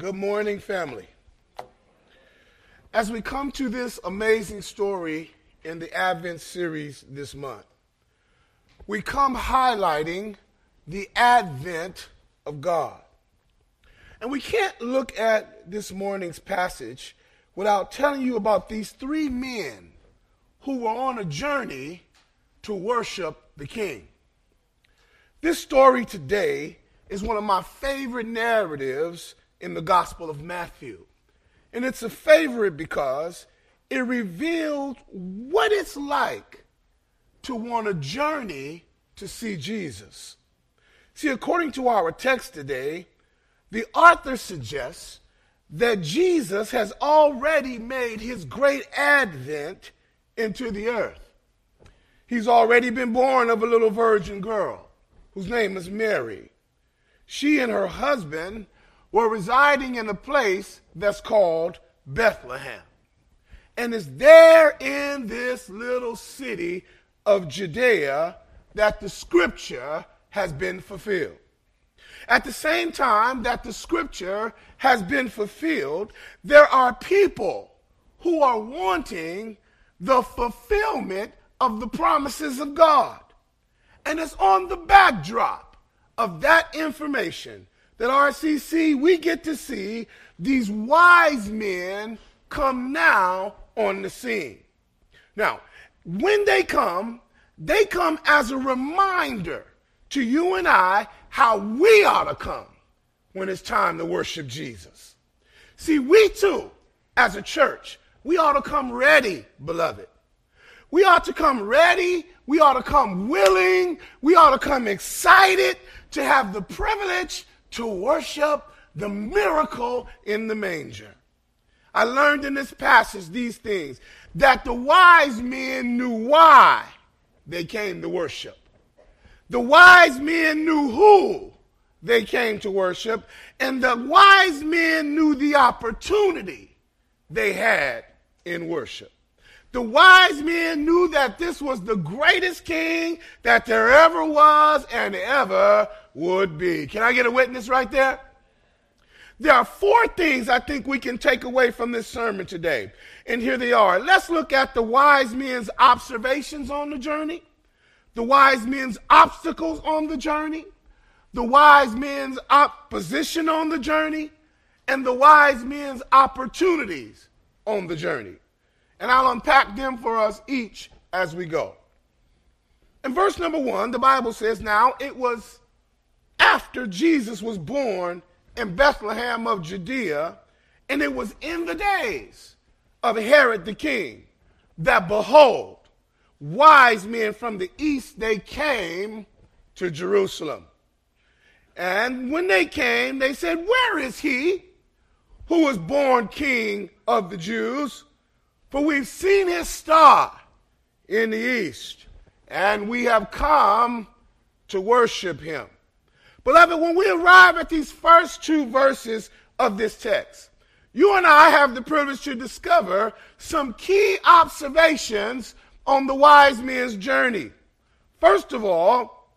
Good morning, family. As we come to this amazing story in the Advent series this month, we come highlighting the advent of God. And we can't look at this morning's passage without telling you about these three men who were on a journey to worship the King. This story today is one of my favorite narratives in the Gospel of Matthew. And it's a favorite because it reveals what it's like to want a journey to see Jesus. See, according to our text today, the author suggests that Jesus has already made his great advent into the earth. He's already been born of a little virgin girl whose name is Mary. She and her husband were residing in a place that's called Bethlehem. And it's there in this little city of Judea that the scripture has been fulfilled. At the same time that the scripture has been fulfilled, there are people who are wanting the fulfillment of the promises of God. And it's on the backdrop of that information that RCC, we get to see these wise men come now on the scene. Now, when they come, they come as a reminder to you and I how we ought to come when it's time to worship Jesus. See, we too, as a church, we ought to come ready, beloved. We ought to come ready. We ought to come willing. We ought to come excited to have the privilege to worship the miracle in the manger. I learned in this passage these things that the wise men knew why they came to worship. The wise men knew who they came to worship, and the wise men knew the opportunity they had in worship. The wise men knew that this was the greatest king that there ever was and ever would be. Can I get a witness right there? There are four things I think we can take away from this sermon today. And here they are. Let's look at the wise men's observations on the journey, the wise men's obstacles on the journey, the wise men's opposition on the journey, and the wise men's opportunities on the journey. And I'll unpack them for us each as we go. In verse number one, the Bible says, Now it was after Jesus was born in Bethlehem of Judea, and it was in the days of Herod the king that behold, wise men from the east they came to Jerusalem. And when they came, they said, Where is he who was born king of the Jews? For we've seen his star in the east, and we have come to worship him. Beloved, when we arrive at these first two verses of this text, you and I have the privilege to discover some key observations on the wise men's journey. First of all,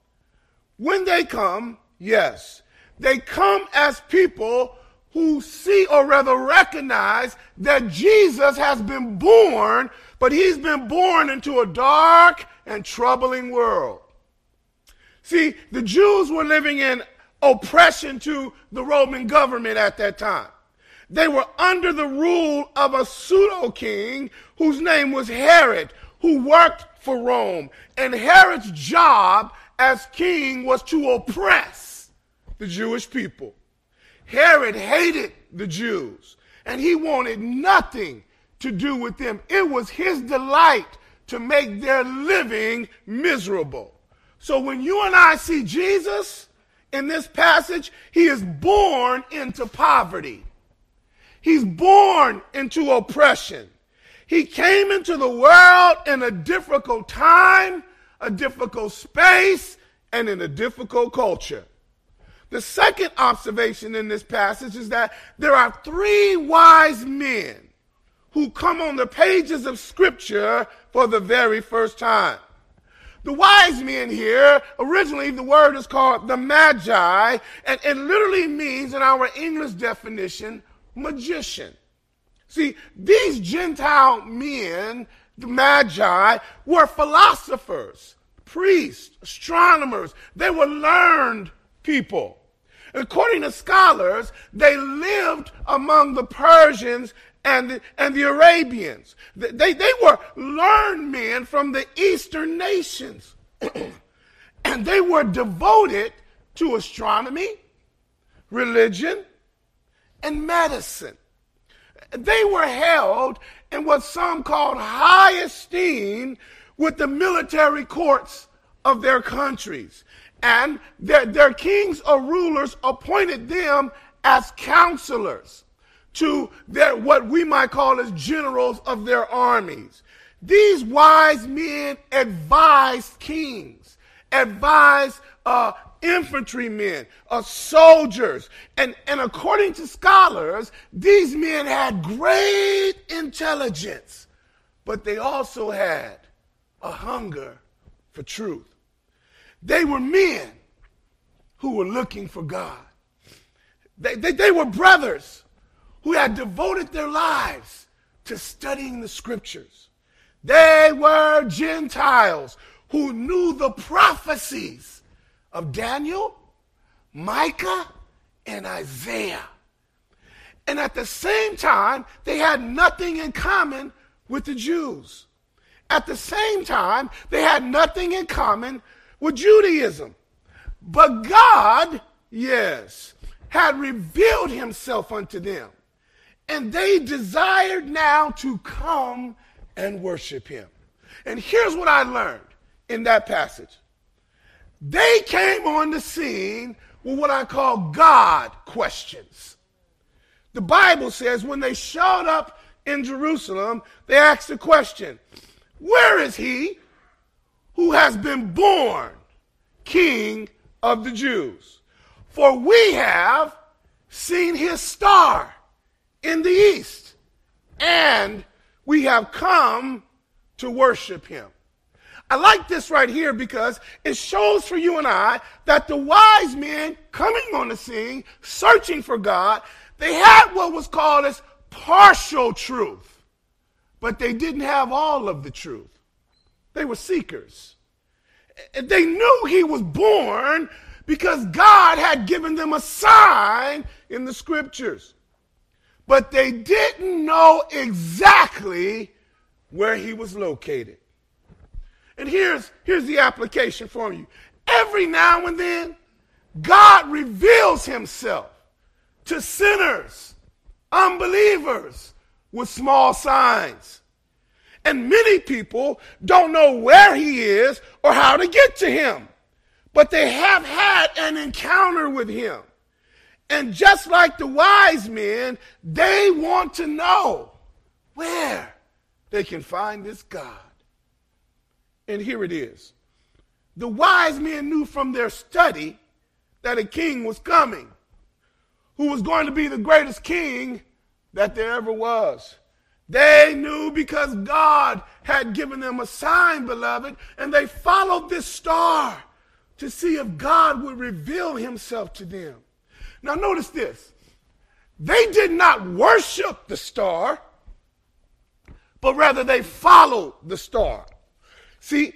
when they come, yes, they come as people who see or rather recognize that Jesus has been born, but he's been born into a dark and troubling world. See, the Jews were living in oppression to the Roman government at that time. They were under the rule of a pseudo king whose name was Herod, who worked for Rome. And Herod's job as king was to oppress the Jewish people. Herod hated the Jews, and he wanted nothing to do with them. It was his delight to make their living miserable. So when you and I see Jesus in this passage, he is born into poverty. He's born into oppression. He came into the world in a difficult time, a difficult space, and in a difficult culture. The second observation in this passage is that there are three wise men who come on the pages of Scripture for the very first time. The wise men here, originally the word is called the magi, and it literally means in our English definition, magician. See, these Gentile men, the magi, were philosophers, priests, astronomers. They were learned people. According to scholars, they lived among the Persians and the, and the Arabians. They, they were learned men from the Eastern nations. and they were devoted to astronomy, religion, and medicine. They were held in what some called high esteem with the military courts of their countries. And their, their kings or rulers appointed them as counselors to their, what we might call as generals of their armies. These wise men advised kings, advised uh, infantrymen, uh, soldiers. And, and according to scholars, these men had great intelligence, but they also had a hunger for truth. They were men who were looking for God. They, they, they were brothers who had devoted their lives to studying the scriptures. They were Gentiles who knew the prophecies of Daniel, Micah, and Isaiah. And at the same time, they had nothing in common with the Jews. At the same time, they had nothing in common with Judaism. But God, yes, had revealed himself unto them. And they desired now to come and worship him. And here's what I learned in that passage they came on the scene with what I call God questions. The Bible says when they showed up in Jerusalem, they asked the question Where is he who has been born King of the Jews? For we have seen his star in the east, and we have come to worship him. I like this right here because it shows for you and I that the wise men coming on the scene, searching for God, they had what was called as partial truth, but they didn't have all of the truth. They were seekers. They knew he was born because God had given them a sign in the scriptures. But they didn't know exactly where he was located. And here's, here's the application for you. Every now and then, God reveals himself to sinners, unbelievers, with small signs. And many people don't know where he is or how to get to him. But they have had an encounter with him. And just like the wise men, they want to know where they can find this God. And here it is. The wise men knew from their study that a king was coming who was going to be the greatest king that there ever was. They knew because God had given them a sign, beloved, and they followed this star to see if God would reveal himself to them. Now, notice this. They did not worship the star, but rather they followed the star. See,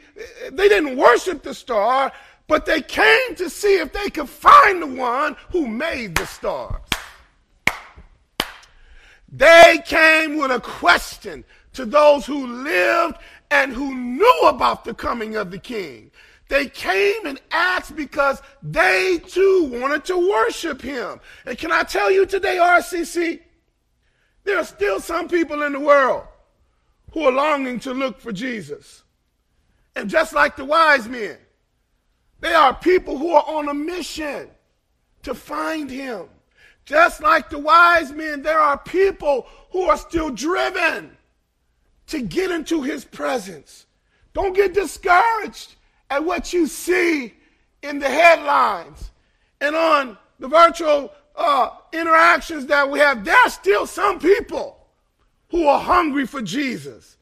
they didn't worship the star, but they came to see if they could find the one who made the stars. They came with a question to those who lived and who knew about the coming of the king. They came and asked because they too wanted to worship him. And can I tell you today, RCC, there are still some people in the world who are longing to look for Jesus. And just like the wise men, they are people who are on a mission to find him. Just like the wise men, there are people who are still driven to get into his presence. Don't get discouraged at what you see in the headlines and on the virtual uh, interactions that we have. There are still some people who are hungry for Jesus.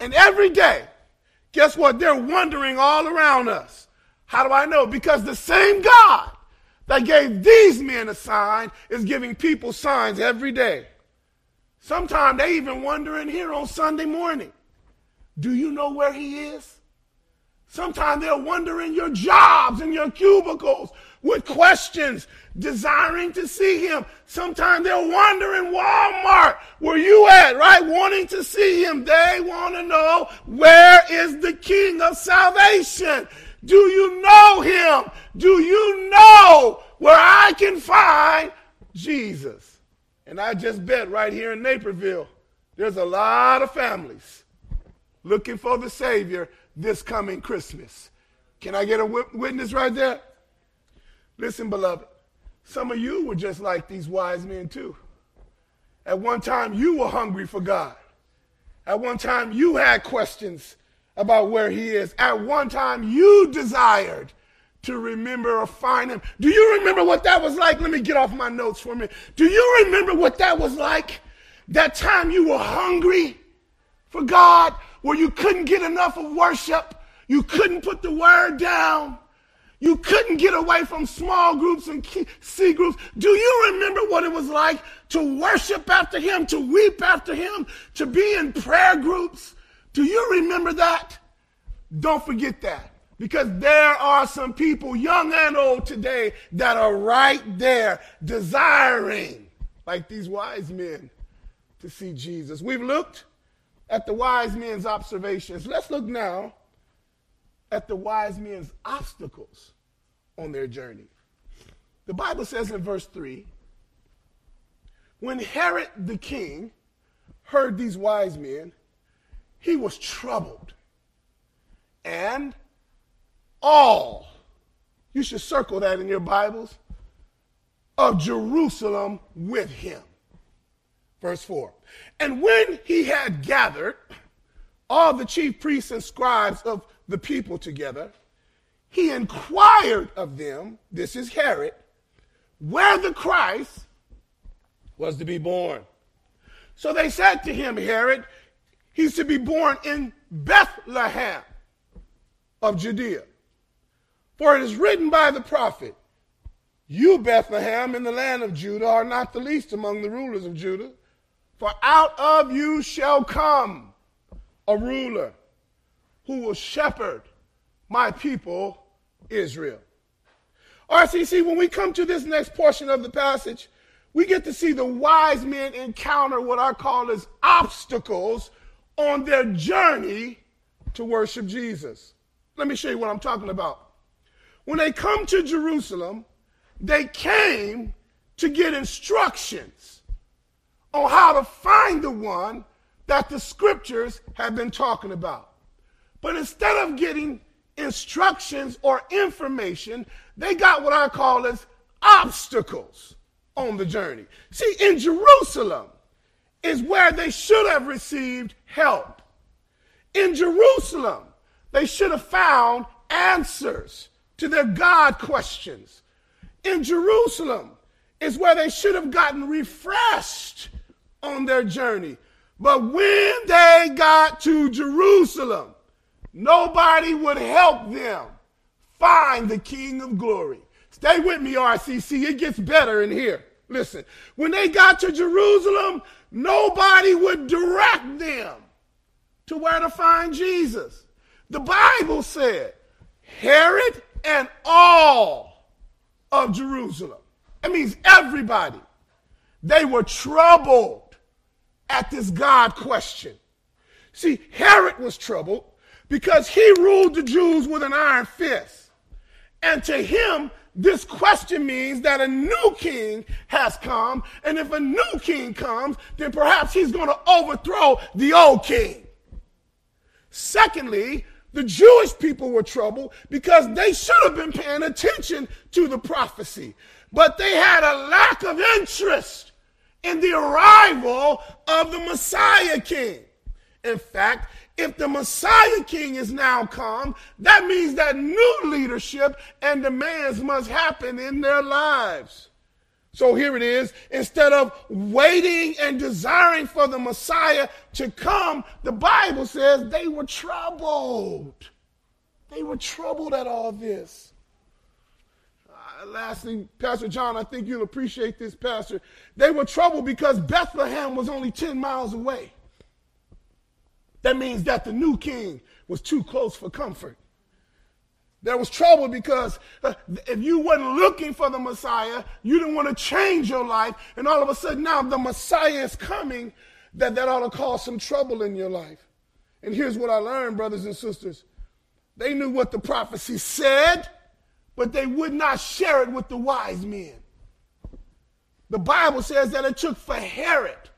And every day, guess what? They're wandering all around us. How do I know? Because the same God that gave these men a sign is giving people signs every day. Sometimes they even wondering here on Sunday morning, do you know where he is? Sometimes they're wondering your jobs and your cubicles with questions, desiring to see him. Sometimes they're wondering Walmart, where you at, right? Wanting to see him. They want to know where is the King of salvation? Do you know him? Do you can find Jesus? And I just bet right here in Naperville, there's a lot of families looking for the Savior this coming Christmas. Can I get a witness right there? Listen, beloved, some of you were just like these wise men too. At one time, you were hungry for God. At one time, you had questions about where He is. At one time, you desired to remember or find Him. Do you remember what that was like? Let me get off my notes for a minute. Do you remember what that was like? That time you were hungry for God, where you couldn't get enough of worship, you couldn't put the word down. You couldn't get away from small groups and C groups. Do you remember what it was like to worship after him, to weep after him, to be in prayer groups? Do you remember that? Don't forget that. Because there are some people, young and old today, that are right there desiring, like these wise men, to see Jesus. We've looked at the wise men's observations. Let's look now at the wise men's obstacles on their journey. The Bible says in verse 3 when Herod the king heard these wise men, he was troubled. And all, you should circle that in your Bibles, of Jerusalem with him. Verse 4. And when he had gathered all the chief priests and scribes of the people together, he inquired of them, this is Herod, where the Christ was to be born. So they said to him, Herod, he's to be born in Bethlehem of Judea. For it is written by the prophet, You, Bethlehem, in the land of Judah, are not the least among the rulers of Judah, for out of you shall come a ruler who will shepherd my people Israel. RCC, when we come to this next portion of the passage, we get to see the wise men encounter what I call as obstacles on their journey to worship Jesus. Let me show you what I'm talking about. When they come to Jerusalem, they came to get instructions on how to find the one that the scriptures have been talking about. But instead of getting instructions or information, they got what I call as obstacles on the journey. See, in Jerusalem is where they should have received help. In Jerusalem, they should have found answers to their God questions. In Jerusalem is where they should have gotten refreshed on their journey. But when they got to Jerusalem, Nobody would help them find the King of Glory. Stay with me, RCC. It gets better in here. Listen, when they got to Jerusalem, nobody would direct them to where to find Jesus. The Bible said Herod and all of Jerusalem. That means everybody. They were troubled at this God question. See, Herod was troubled because he ruled the Jews with an iron fist. And to him, this question means that a new king has come. And if a new king comes, then perhaps he's going to overthrow the old king. Secondly, the Jewish people were troubled because they should have been paying attention to the prophecy. But they had a lack of interest in the arrival of the Messiah king. In fact, if the Messiah King is now come, that means that new leadership and demands must happen in their lives. So here it is. Instead of waiting and desiring for the Messiah to come, the Bible says they were troubled. They were troubled at all this. Uh, lastly, Pastor John, I think you'll appreciate this, Pastor. They were troubled because Bethlehem was only 10 miles away. That means that the new king was too close for comfort. There was trouble because uh, if you weren't looking for the Messiah, you didn't want to change your life, and all of a sudden now the Messiah is coming, that that ought to cause some trouble in your life. And here's what I learned, brothers and sisters. They knew what the prophecy said, but they would not share it with the wise men. The Bible says that it took for Herod,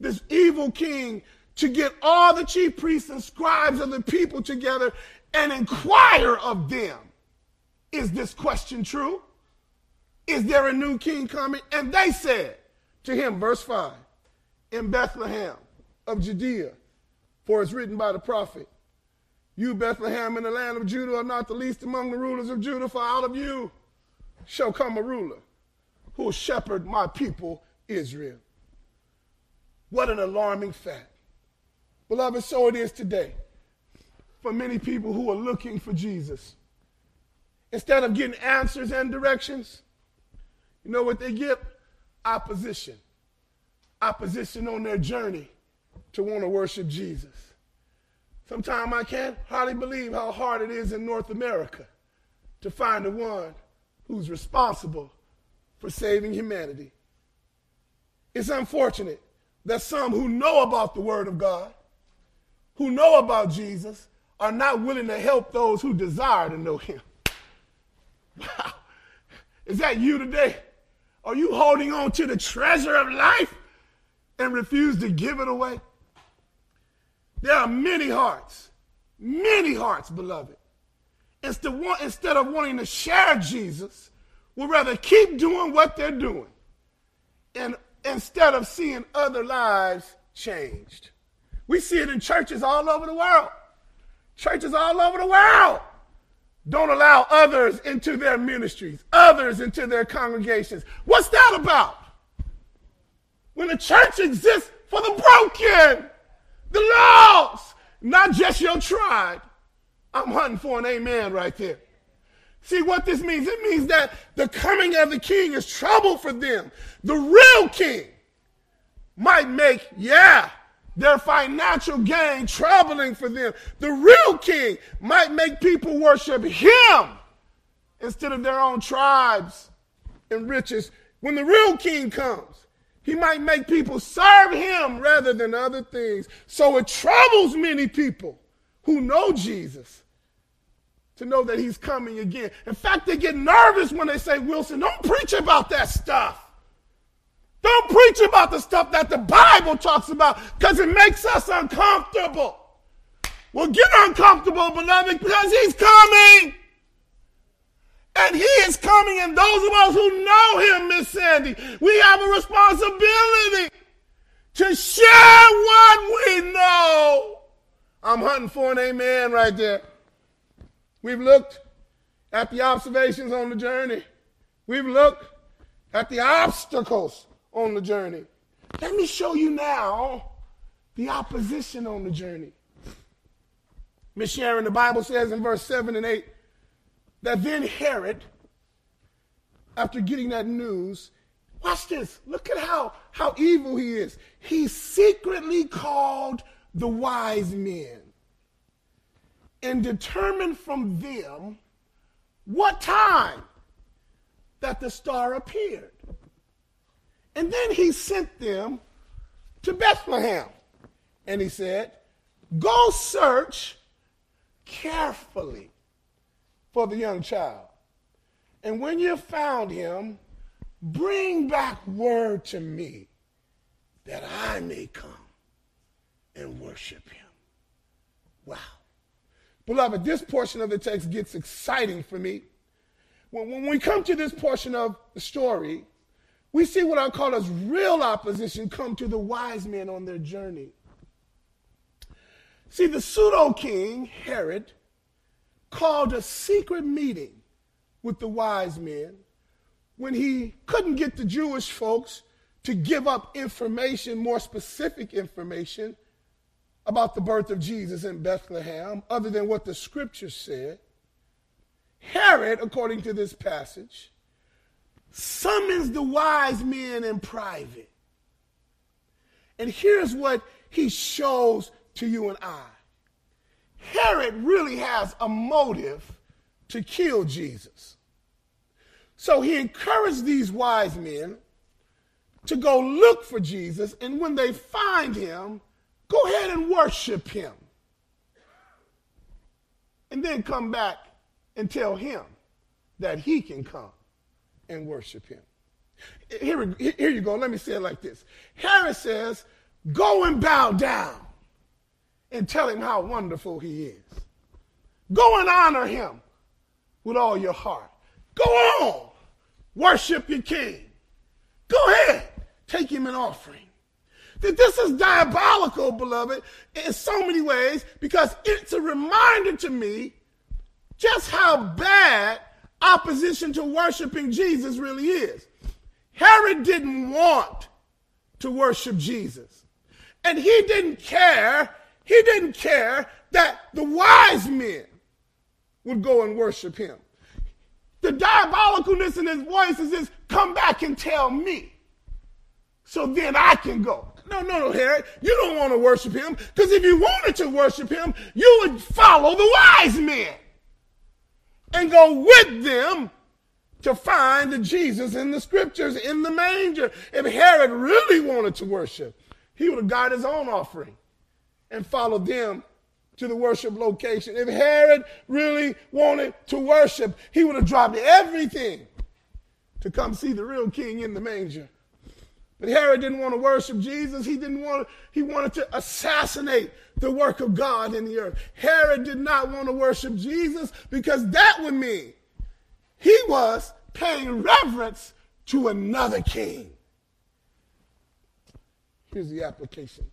this evil king, to get all the chief priests and scribes of the people together and inquire of them Is this question true? Is there a new king coming? And they said to him, verse 5, in Bethlehem of Judea, for it's written by the prophet, You, Bethlehem, in the land of Judah, are not the least among the rulers of Judah, for out of you shall come a ruler who will shepherd my people Israel. What an alarming fact. Beloved, so it is today for many people who are looking for Jesus. Instead of getting answers and directions, you know what they get? Opposition. Opposition on their journey to want to worship Jesus. Sometimes I can't hardly believe how hard it is in North America to find the one who's responsible for saving humanity. It's unfortunate that some who know about the Word of God, who know about Jesus, are not willing to help those who desire to know him. Wow. Is that you today? Are you holding on to the treasure of life and refuse to give it away? There are many hearts, many hearts, beloved. Instead of wanting to share Jesus, would rather keep doing what they're doing and instead of seeing other lives changed. We see it in churches all over the world. Churches all over the world don't allow others into their ministries, others into their congregations. What's that about? When the church exists for the broken, the lost, not just your tribe. I'm hunting for an amen right there. See what this means? It means that the coming of the king is trouble for them. The real king might make, yeah, their financial gain troubling for them. The real king might make people worship him instead of their own tribes and riches. When the real king comes, he might make people serve him rather than other things. So it troubles many people who know Jesus to know that he's coming again. In fact, they get nervous when they say, Wilson, don't preach about that stuff. Don't preach about the stuff that the Bible talks about because it makes us uncomfortable. Well, get uncomfortable, beloved, because he's coming. And he is coming, and those of us who know him, Miss Sandy, we have a responsibility to share what we know. I'm hunting for an amen right there. We've looked at the observations on the journey. We've looked at the obstacles on the journey. Let me show you now the opposition on the journey. Miss Sharon, the Bible says in verse 7 and 8 that then Herod, after getting that news, watch this. Look at how, how evil he is. He secretly called the wise men and determined from them what time that the star appeared. And then he sent them to Bethlehem. And he said, Go search carefully for the young child. And when you found him, bring back word to me that I may come and worship him. Wow. Beloved, this portion of the text gets exciting for me. When, when we come to this portion of the story, we see what I call as real opposition come to the wise men on their journey. See, the pseudo king, Herod, called a secret meeting with the wise men when he couldn't get the Jewish folks to give up information, more specific information about the birth of Jesus in Bethlehem, other than what the scriptures said, Herod, according to this passage, summons the wise men in private. And here's what he shows to you and I Herod really has a motive to kill Jesus. So he encouraged these wise men to go look for Jesus, and when they find him, go ahead and worship him. And then come back and tell him that he can come and worship him. Here, here you go. Let me say it like this Herod says, Go and bow down and tell him how wonderful he is. Go and honor him with all your heart. Go on, worship your king. Go ahead, take him an offering. That this is diabolical, beloved, in so many ways, because it's a reminder to me just how bad opposition to worshiping Jesus really is. Herod didn't want to worship Jesus. And he didn't care, he didn't care that the wise men would go and worship him. The diabolicalness in his voice is this come back and tell me. So then I can go. No, no, no, Herod. You don't want to worship him because if you wanted to worship him, you would follow the wise men and go with them to find the Jesus in the scriptures in the manger. If Herod really wanted to worship, he would have got his own offering and followed them to the worship location. If Herod really wanted to worship, he would have dropped everything to come see the real king in the manger. But Herod didn't want to worship Jesus. He didn't want to, he wanted to assassinate the work of God in the earth. Herod did not want to worship Jesus because that would mean he was paying reverence to another king. Here's the application.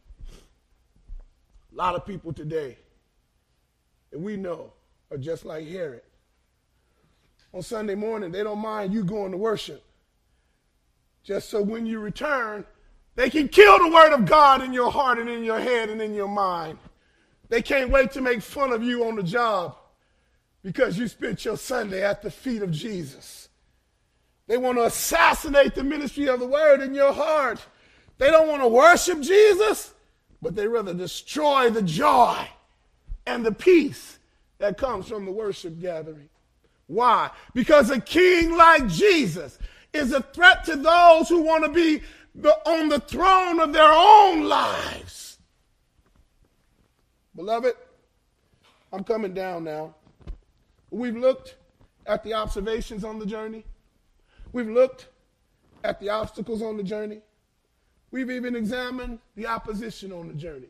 A lot of people today that we know are just like Herod. On Sunday morning, they don't mind you going to worship. Just so when you return, they can kill the word of God in your heart and in your head and in your mind. They can't wait to make fun of you on the job because you spent your Sunday at the feet of Jesus. They want to assassinate the ministry of the word in your heart. They don't want to worship Jesus, but they rather destroy the joy and the peace that comes from the worship gathering. Why? Because a king like Jesus is a threat to those who want to be the, on the throne of their own lives. Beloved, I'm coming down now. We've looked at the observations on the journey. We've looked at the obstacles on the journey. We've even examined the opposition on the journey.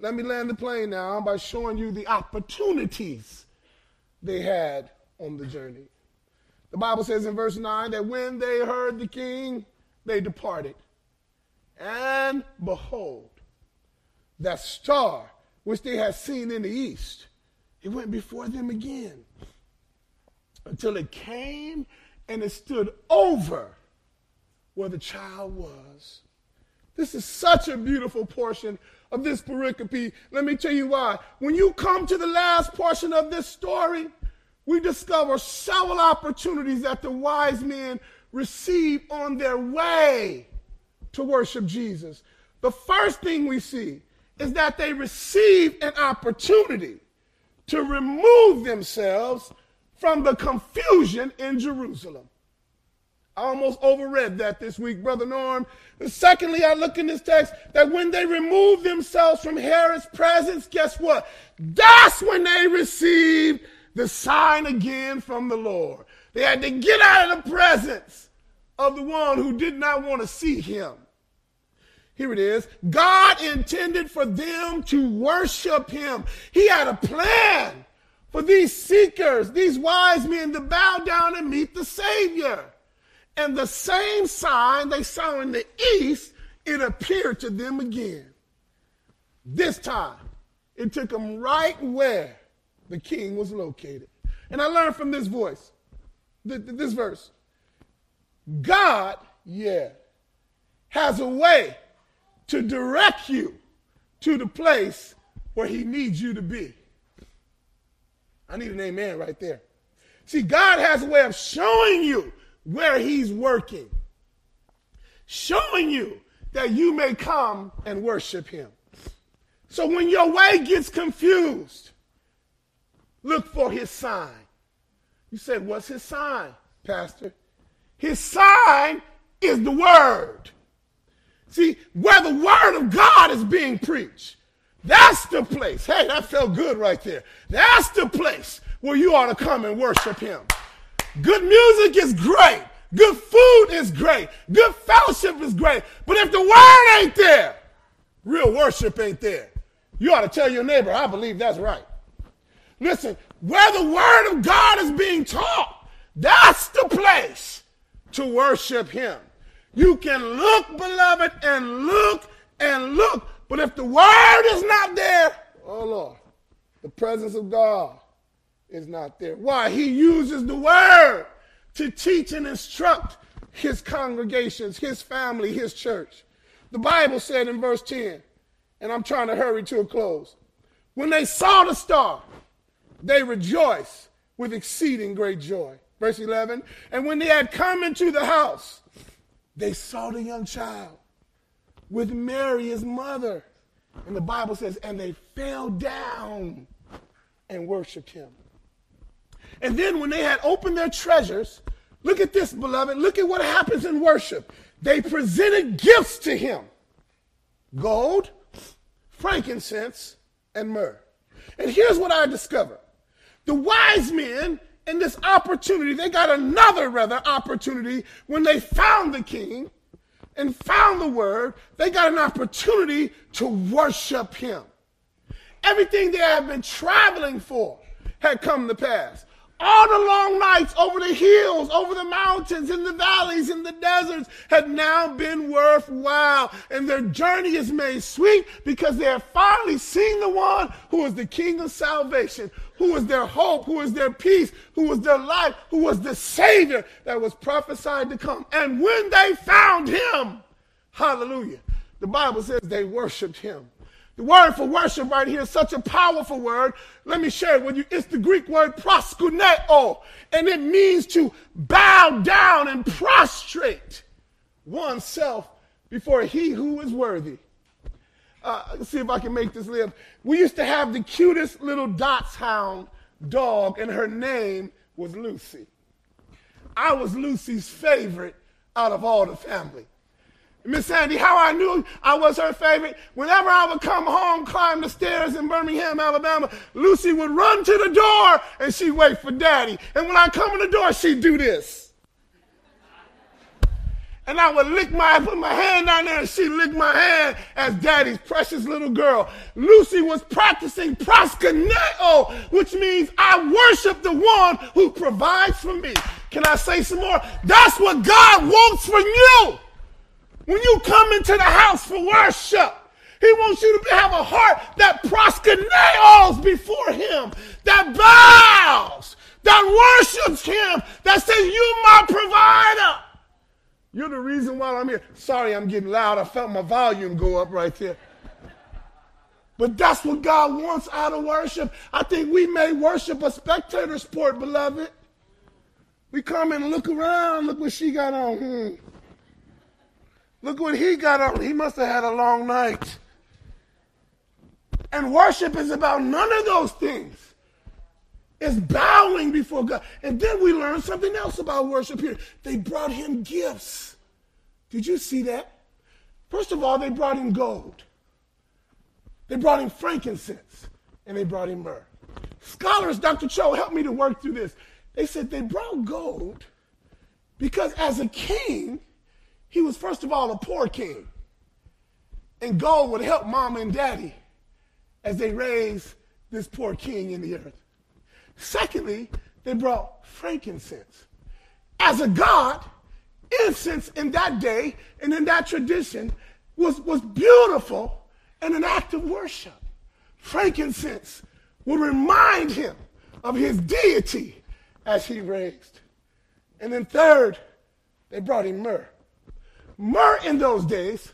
Let me land the plane now by showing you the opportunities they had on the journey. The Bible says in verse 9 that when they heard the king, they departed. And behold, that star which they had seen in the east, it went before them again until it came and it stood over where the child was. This is such a beautiful portion of this pericope. Let me tell you why. When you come to the last portion of this story, we discover several opportunities that the wise men receive on their way to worship Jesus. The first thing we see is that they receive an opportunity to remove themselves from the confusion in Jerusalem. I almost overread that this week, Brother Norm. And secondly, I look in this text that when they removed themselves from Herod's presence, guess what? That's when they received the sign again from the Lord. They had to get out of the presence of the one who did not want to see him. Here it is. God intended for them to worship him. He had a plan for these seekers, these wise men to bow down and meet the Savior. And the same sign they saw in the east, it appeared to them again. This time, it took them right where the king was located. And I learned from this voice, this verse, God, yeah, has a way to direct you to the place where he needs you to be. I need an amen right there. See, God has a way of showing you where he's working, showing you that you may come and worship him. So when your way gets confused, look for his sign. You said, What's his sign, Pastor? His sign is the word. See, where the word of God is being preached, that's the place. Hey, that felt good right there. That's the place where you ought to come and worship him. Good music is great. Good food is great. Good fellowship is great. But if the word ain't there, real worship ain't there. You ought to tell your neighbor, I believe that's right. Listen, where the word of God is being taught, that's the place to worship him. You can look, beloved, and look and look, but if the word is not there, oh Lord, the presence of God is not there. Why? He uses the word to teach and instruct his congregations, his family, his church. The Bible said in verse 10, and I'm trying to hurry to a close. When they saw the star, they rejoice with exceeding great joy. Verse 11, and when they had come into the house, they saw the young child with Mary, his mother. And the Bible says, and they fell down and worshiped him. And then when they had opened their treasures, look at this, beloved. Look at what happens in worship. They presented gifts to him gold, frankincense, and myrrh. And here's what I discovered the wise men in this opportunity, they got another rather opportunity when they found the king and found the word, they got an opportunity to worship him. Everything they had been traveling for had come to pass. All the long nights over the hills, over the mountains, in the valleys, in the deserts had now been worthwhile. And their journey is made sweet because they have finally seen the one who is the King of salvation, who is their hope, who is their peace, who was their life, who was the Savior that was prophesied to come. And when they found him, hallelujah, the Bible says they worshiped him. The word for worship right here is such a powerful word. Let me share it with you. It's the Greek word proskuneo, and it means to bow down and prostrate oneself before he who is worthy. Uh, see if I can make this live. We used to have the cutest little Dachshund dog, and her name was Lucy. I was Lucy's favorite out of all the family. Miss Sandy, how I knew I was her favorite, whenever I would come home, climb the stairs in Birmingham, Alabama, Lucy would run to the door and she'd wait for daddy. And when I come in the door, she'd do this. And I would lick my, put my hand down there and she'd lick my hand as daddy's precious little girl. Lucy was practicing proskuneo, which means I worship the one who provides for me. Can I say some more? That's what God wants from you. When you come into the house for worship, he wants you to have a heart that proskuneos before him, that bows, that worships him, that says, You my provider. You're the reason why I'm here. Sorry, I'm getting loud. I felt my volume go up right there. But that's what God wants out of worship. I think we may worship a spectator sport, beloved. We come and look around. Look what she got on. Hmm. Look what he got up. He must have had a long night. And worship is about none of those things. It's bowing before God. And then we learn something else about worship here. They brought him gifts. Did you see that? First of all, they brought him gold. They brought him frankincense. And they brought him myrrh. Scholars, Dr. Cho, helped me to work through this. They said they brought gold because as a king, he was, first of all, a poor king. And gold would help mom and daddy as they raised this poor king in the earth. Secondly, they brought frankincense. As a god, incense in that day and in that tradition was, was beautiful and an act of worship. Frankincense would remind him of his deity as he raised. And then third, they brought him myrrh. Myrrh in those days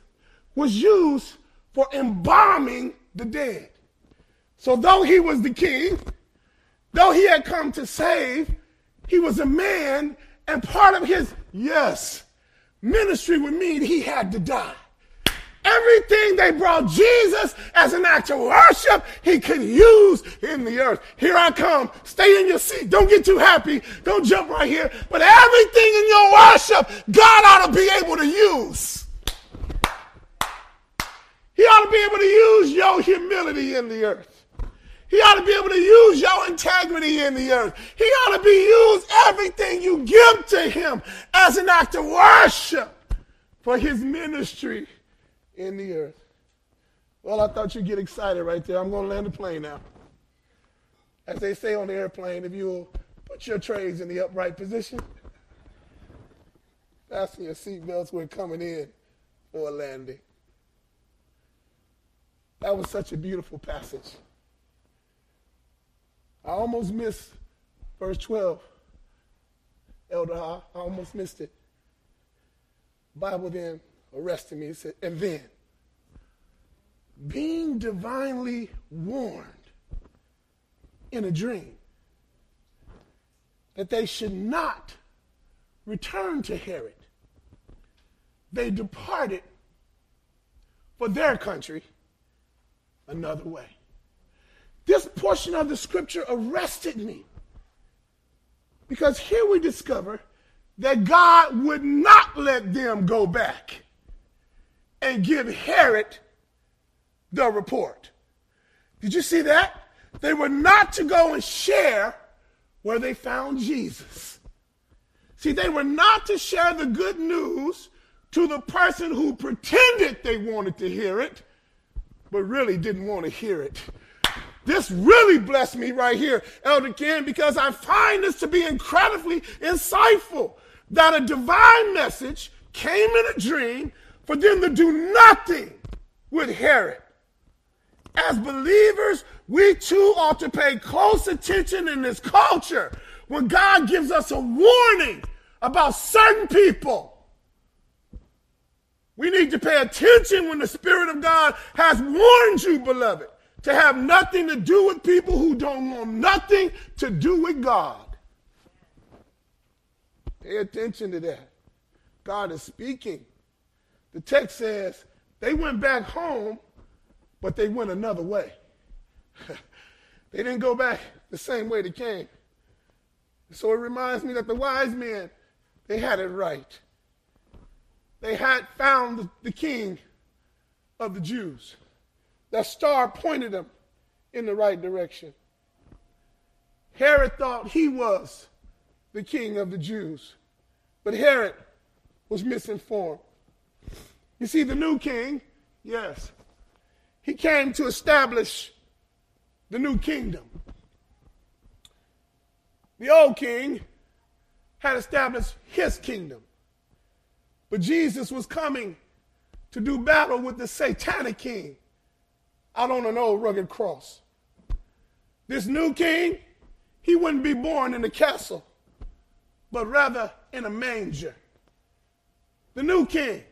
was used for embalming the dead. So though he was the king, though he had come to save, he was a man, and part of his, yes, ministry would mean he had to die. Everything they brought Jesus as an act of worship, he could use in the earth. Here I come. Stay in your seat. Don't get too happy. Don't jump right here. But everything in your worship, God ought to be able to use. He ought to be able to use your humility in the earth. He ought to be able to use your integrity in the earth. He ought to be used everything you give to him as an act of worship for his ministry in the earth. Well, I thought you'd get excited right there. I'm going to land the plane now. As they say on the airplane, if you'll put your trays in the upright position, fasten your seatbelts, we're coming in for a landing. That was such a beautiful passage. I almost missed verse 12. Elder Ha, I almost missed it. Bible then arrested me. It said, and then, being divinely warned in a dream that they should not return to Herod, they departed for their country another way. This portion of the scripture arrested me because here we discover that God would not let them go back and give Herod the report. Did you see that? They were not to go and share where they found Jesus. See, they were not to share the good news to the person who pretended they wanted to hear it, but really didn't want to hear it. This really blessed me right here, Elder Ken, because I find this to be incredibly insightful. That a divine message came in a dream for them to do nothing with Herod. As believers, we too ought to pay close attention in this culture when God gives us a warning about certain people. We need to pay attention when the Spirit of God has warned you, beloved, to have nothing to do with people who don't want nothing to do with God. Pay attention to that. God is speaking. The text says they went back home, but they went another way. they didn't go back the same way they came. So it reminds me that the wise men, they had it right. They had found the king of the Jews. That star pointed them in the right direction. Herod thought he was the king of the Jews, but Herod was misinformed. You see, the new king, yes, he came to establish the new kingdom. The old king had established his kingdom. But Jesus was coming to do battle with the satanic king out on an old rugged cross. This new king, he wouldn't be born in a castle, but rather in a manger. The new king,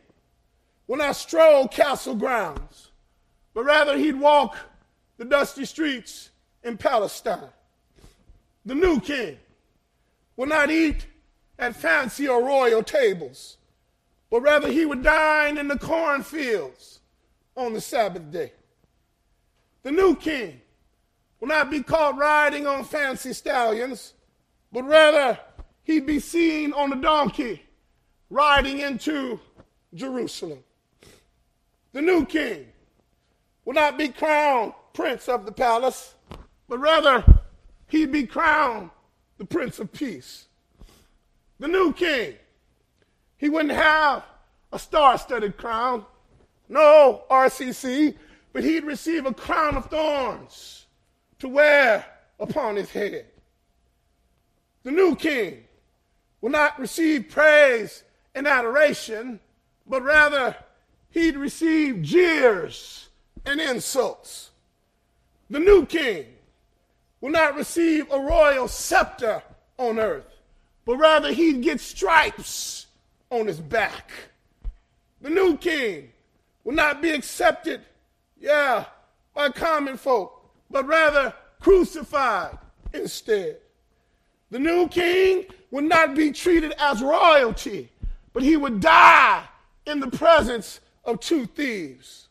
will not stroll castle grounds, but rather he'd walk the dusty streets in Palestine. The new king will not eat at fancy or royal tables, but rather he would dine in the cornfields on the Sabbath day. The new king will not be caught riding on fancy stallions, but rather he'd be seen on a donkey riding into Jerusalem. The new king will not be crowned prince of the palace, but rather he'd be crowned the prince of peace. The new king, he wouldn't have a star studded crown, no RCC, but he'd receive a crown of thorns to wear upon his head. The new king will not receive praise and adoration, but rather he'd receive jeers and insults. The new king will not receive a royal scepter on earth, but rather he'd get stripes on his back. The new king will not be accepted, yeah, by common folk, but rather crucified instead. The new king would not be treated as royalty, but he would die in the presence of two thieves.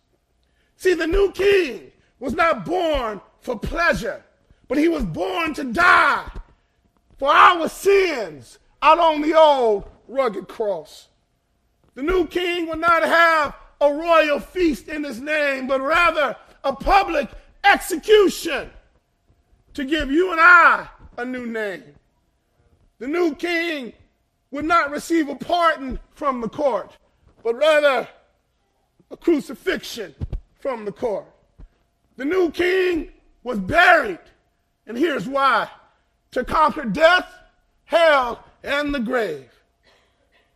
See, the new king was not born for pleasure, but he was born to die for our sins out on the old rugged cross. The new king will not have a royal feast in his name, but rather a public execution to give you and I a new name. The new king would not receive a pardon from the court, but rather a crucifixion from the court. The new king was buried, and here's why to conquer death, hell, and the grave.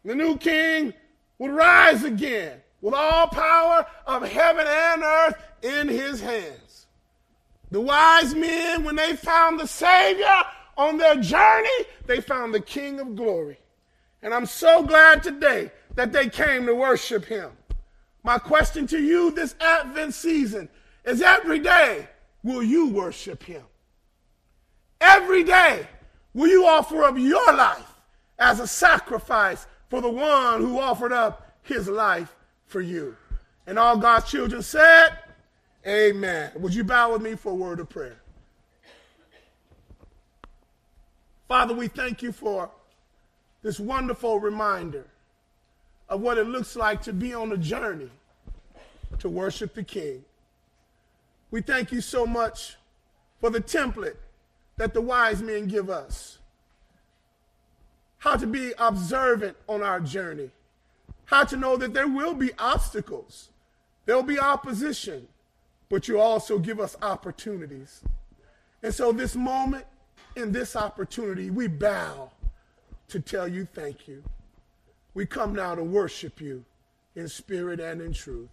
The new king would rise again with all power of heaven and earth in his hands. The wise men, when they found the Savior on their journey, they found the King of glory. And I'm so glad today that they came to worship him. My question to you this Advent season is every day, will you worship him? Every day, will you offer up your life as a sacrifice for the one who offered up his life for you? And all God's children said, Amen. Would you bow with me for a word of prayer? Father, we thank you for this wonderful reminder of what it looks like to be on a journey to worship the King. We thank you so much for the template that the wise men give us. How to be observant on our journey. How to know that there will be obstacles. There'll be opposition, but you also give us opportunities. And so this moment, in this opportunity, we bow to tell you thank you. We come now to worship you in spirit and in truth.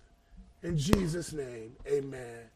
In Jesus' name, amen.